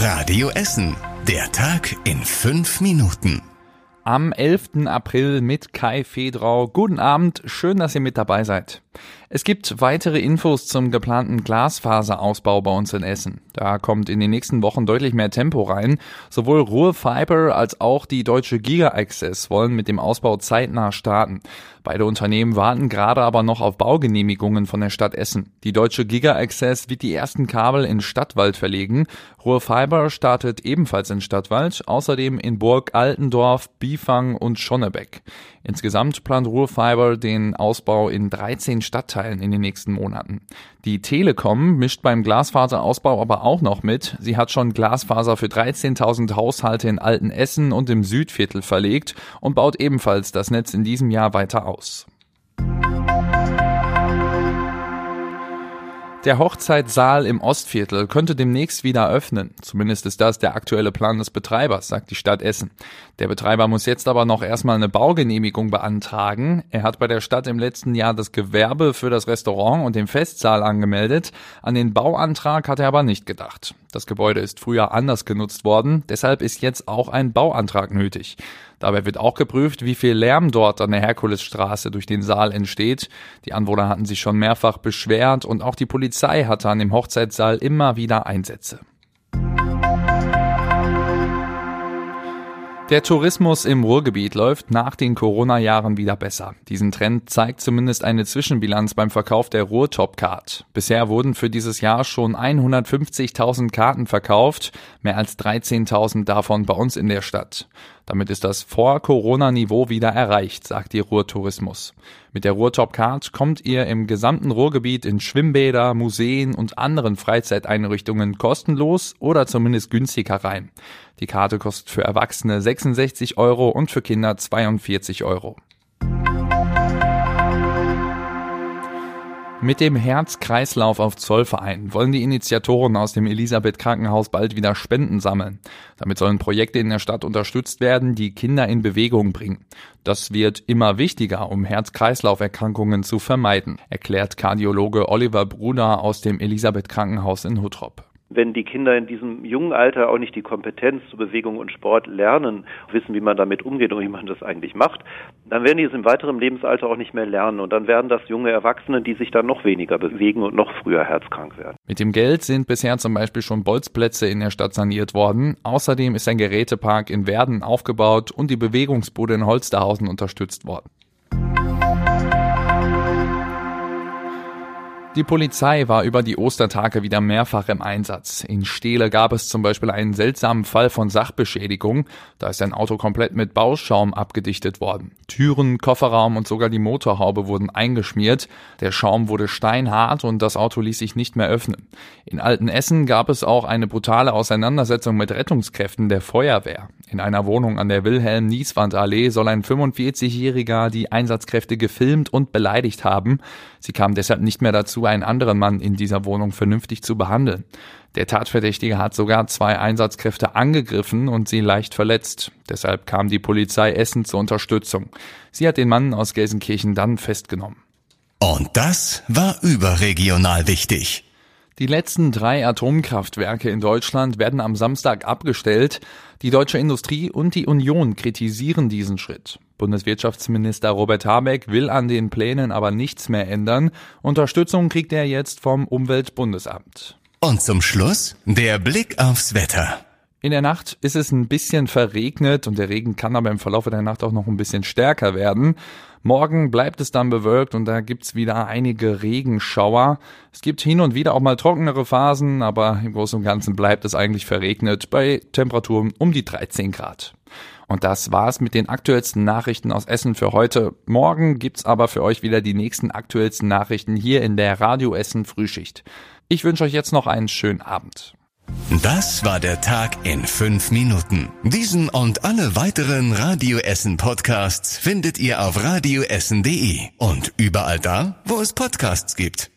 Radio Essen. Der Tag in fünf Minuten. Am 11. April mit Kai Fedrau. Guten Abend, schön, dass ihr mit dabei seid. Es gibt weitere Infos zum geplanten Glasfaserausbau bei uns in Essen. Da kommt in den nächsten Wochen deutlich mehr Tempo rein. Sowohl Ruhr Fiber als auch die deutsche Giga Access wollen mit dem Ausbau zeitnah starten. Beide Unternehmen warten gerade aber noch auf Baugenehmigungen von der Stadt Essen. Die deutsche Giga Access wird die ersten Kabel in Stadtwald verlegen. Ruhr Fiber startet ebenfalls in Stadtwald, außerdem in Burg Altendorf, Bifang und Schonnebeck. Insgesamt plant Ruhr Fiber den Ausbau in 13 Stadtteilen in den nächsten Monaten. Die Telekom mischt beim Glasfaserausbau aber auch noch mit. Sie hat schon Glasfaser für 13.000 Haushalte in Altenessen und im Südviertel verlegt und baut ebenfalls das Netz in diesem Jahr weiter aus. Der Hochzeitssaal im Ostviertel könnte demnächst wieder öffnen. Zumindest ist das der aktuelle Plan des Betreibers, sagt die Stadt Essen. Der Betreiber muss jetzt aber noch erstmal eine Baugenehmigung beantragen. Er hat bei der Stadt im letzten Jahr das Gewerbe für das Restaurant und den Festsaal angemeldet. An den Bauantrag hat er aber nicht gedacht. Das Gebäude ist früher anders genutzt worden, deshalb ist jetzt auch ein Bauantrag nötig. Dabei wird auch geprüft, wie viel Lärm dort an der Herkulesstraße durch den Saal entsteht. Die Anwohner hatten sich schon mehrfach beschwert und auch die Polizei hatte an dem Hochzeitssaal immer wieder Einsätze. Der Tourismus im Ruhrgebiet läuft nach den Corona-Jahren wieder besser. Diesen Trend zeigt zumindest eine Zwischenbilanz beim Verkauf der Ruhr-Top-Card. Bisher wurden für dieses Jahr schon 150.000 Karten verkauft, mehr als 13.000 davon bei uns in der Stadt. Damit ist das Vor-Corona-Niveau wieder erreicht, sagt die Ruhrtourismus. Mit der Ruhrtop-Card kommt ihr im gesamten Ruhrgebiet in Schwimmbäder, Museen und anderen Freizeiteinrichtungen kostenlos oder zumindest günstiger rein. Die Karte kostet für Erwachsene 66 Euro und für Kinder 42 Euro. Mit dem Herz-Kreislauf auf Zollverein wollen die Initiatoren aus dem Elisabeth Krankenhaus bald wieder Spenden sammeln. Damit sollen Projekte in der Stadt unterstützt werden, die Kinder in Bewegung bringen. Das wird immer wichtiger, um Herz-Kreislauf-Erkrankungen zu vermeiden, erklärt Kardiologe Oliver Bruder aus dem Elisabeth Krankenhaus in Huttrop wenn die Kinder in diesem jungen Alter auch nicht die Kompetenz zu Bewegung und Sport lernen, wissen, wie man damit umgeht und wie man das eigentlich macht, dann werden die es im weiteren Lebensalter auch nicht mehr lernen und dann werden das junge Erwachsene, die sich dann noch weniger bewegen und noch früher herzkrank werden. Mit dem Geld sind bisher zum Beispiel schon Bolzplätze in der Stadt saniert worden. Außerdem ist ein Gerätepark in Werden aufgebaut und die Bewegungsbude in Holsterhausen unterstützt worden. Die Polizei war über die Ostertage wieder mehrfach im Einsatz. In Steele gab es zum Beispiel einen seltsamen Fall von Sachbeschädigung. Da ist ein Auto komplett mit Bauschaum abgedichtet worden. Türen, Kofferraum und sogar die Motorhaube wurden eingeschmiert. Der Schaum wurde steinhart und das Auto ließ sich nicht mehr öffnen. In Altenessen gab es auch eine brutale Auseinandersetzung mit Rettungskräften der Feuerwehr. In einer Wohnung an der Wilhelm-Nieswand-Allee soll ein 45-Jähriger die Einsatzkräfte gefilmt und beleidigt haben. Sie kam deshalb nicht mehr dazu, einen anderen Mann in dieser Wohnung vernünftig zu behandeln. Der Tatverdächtige hat sogar zwei Einsatzkräfte angegriffen und sie leicht verletzt. Deshalb kam die Polizei Essen zur Unterstützung. Sie hat den Mann aus Gelsenkirchen dann festgenommen. Und das war überregional wichtig. Die letzten drei Atomkraftwerke in Deutschland werden am Samstag abgestellt. Die deutsche Industrie und die Union kritisieren diesen Schritt. Bundeswirtschaftsminister Robert Habeck will an den Plänen aber nichts mehr ändern. Unterstützung kriegt er jetzt vom Umweltbundesamt. Und zum Schluss der Blick aufs Wetter. In der Nacht ist es ein bisschen verregnet und der Regen kann aber im Verlauf der Nacht auch noch ein bisschen stärker werden. Morgen bleibt es dann bewölkt und da gibt's wieder einige Regenschauer. Es gibt hin und wieder auch mal trockenere Phasen, aber im Großen und Ganzen bleibt es eigentlich verregnet bei Temperaturen um die 13 Grad. Und das war's mit den aktuellsten Nachrichten aus Essen für heute. Morgen gibt's aber für euch wieder die nächsten aktuellsten Nachrichten hier in der Radio Essen Frühschicht. Ich wünsche euch jetzt noch einen schönen Abend. Das war der Tag in fünf Minuten. Diesen und alle weiteren Radio Essen Podcasts findet ihr auf radioessen.de und überall da, wo es Podcasts gibt.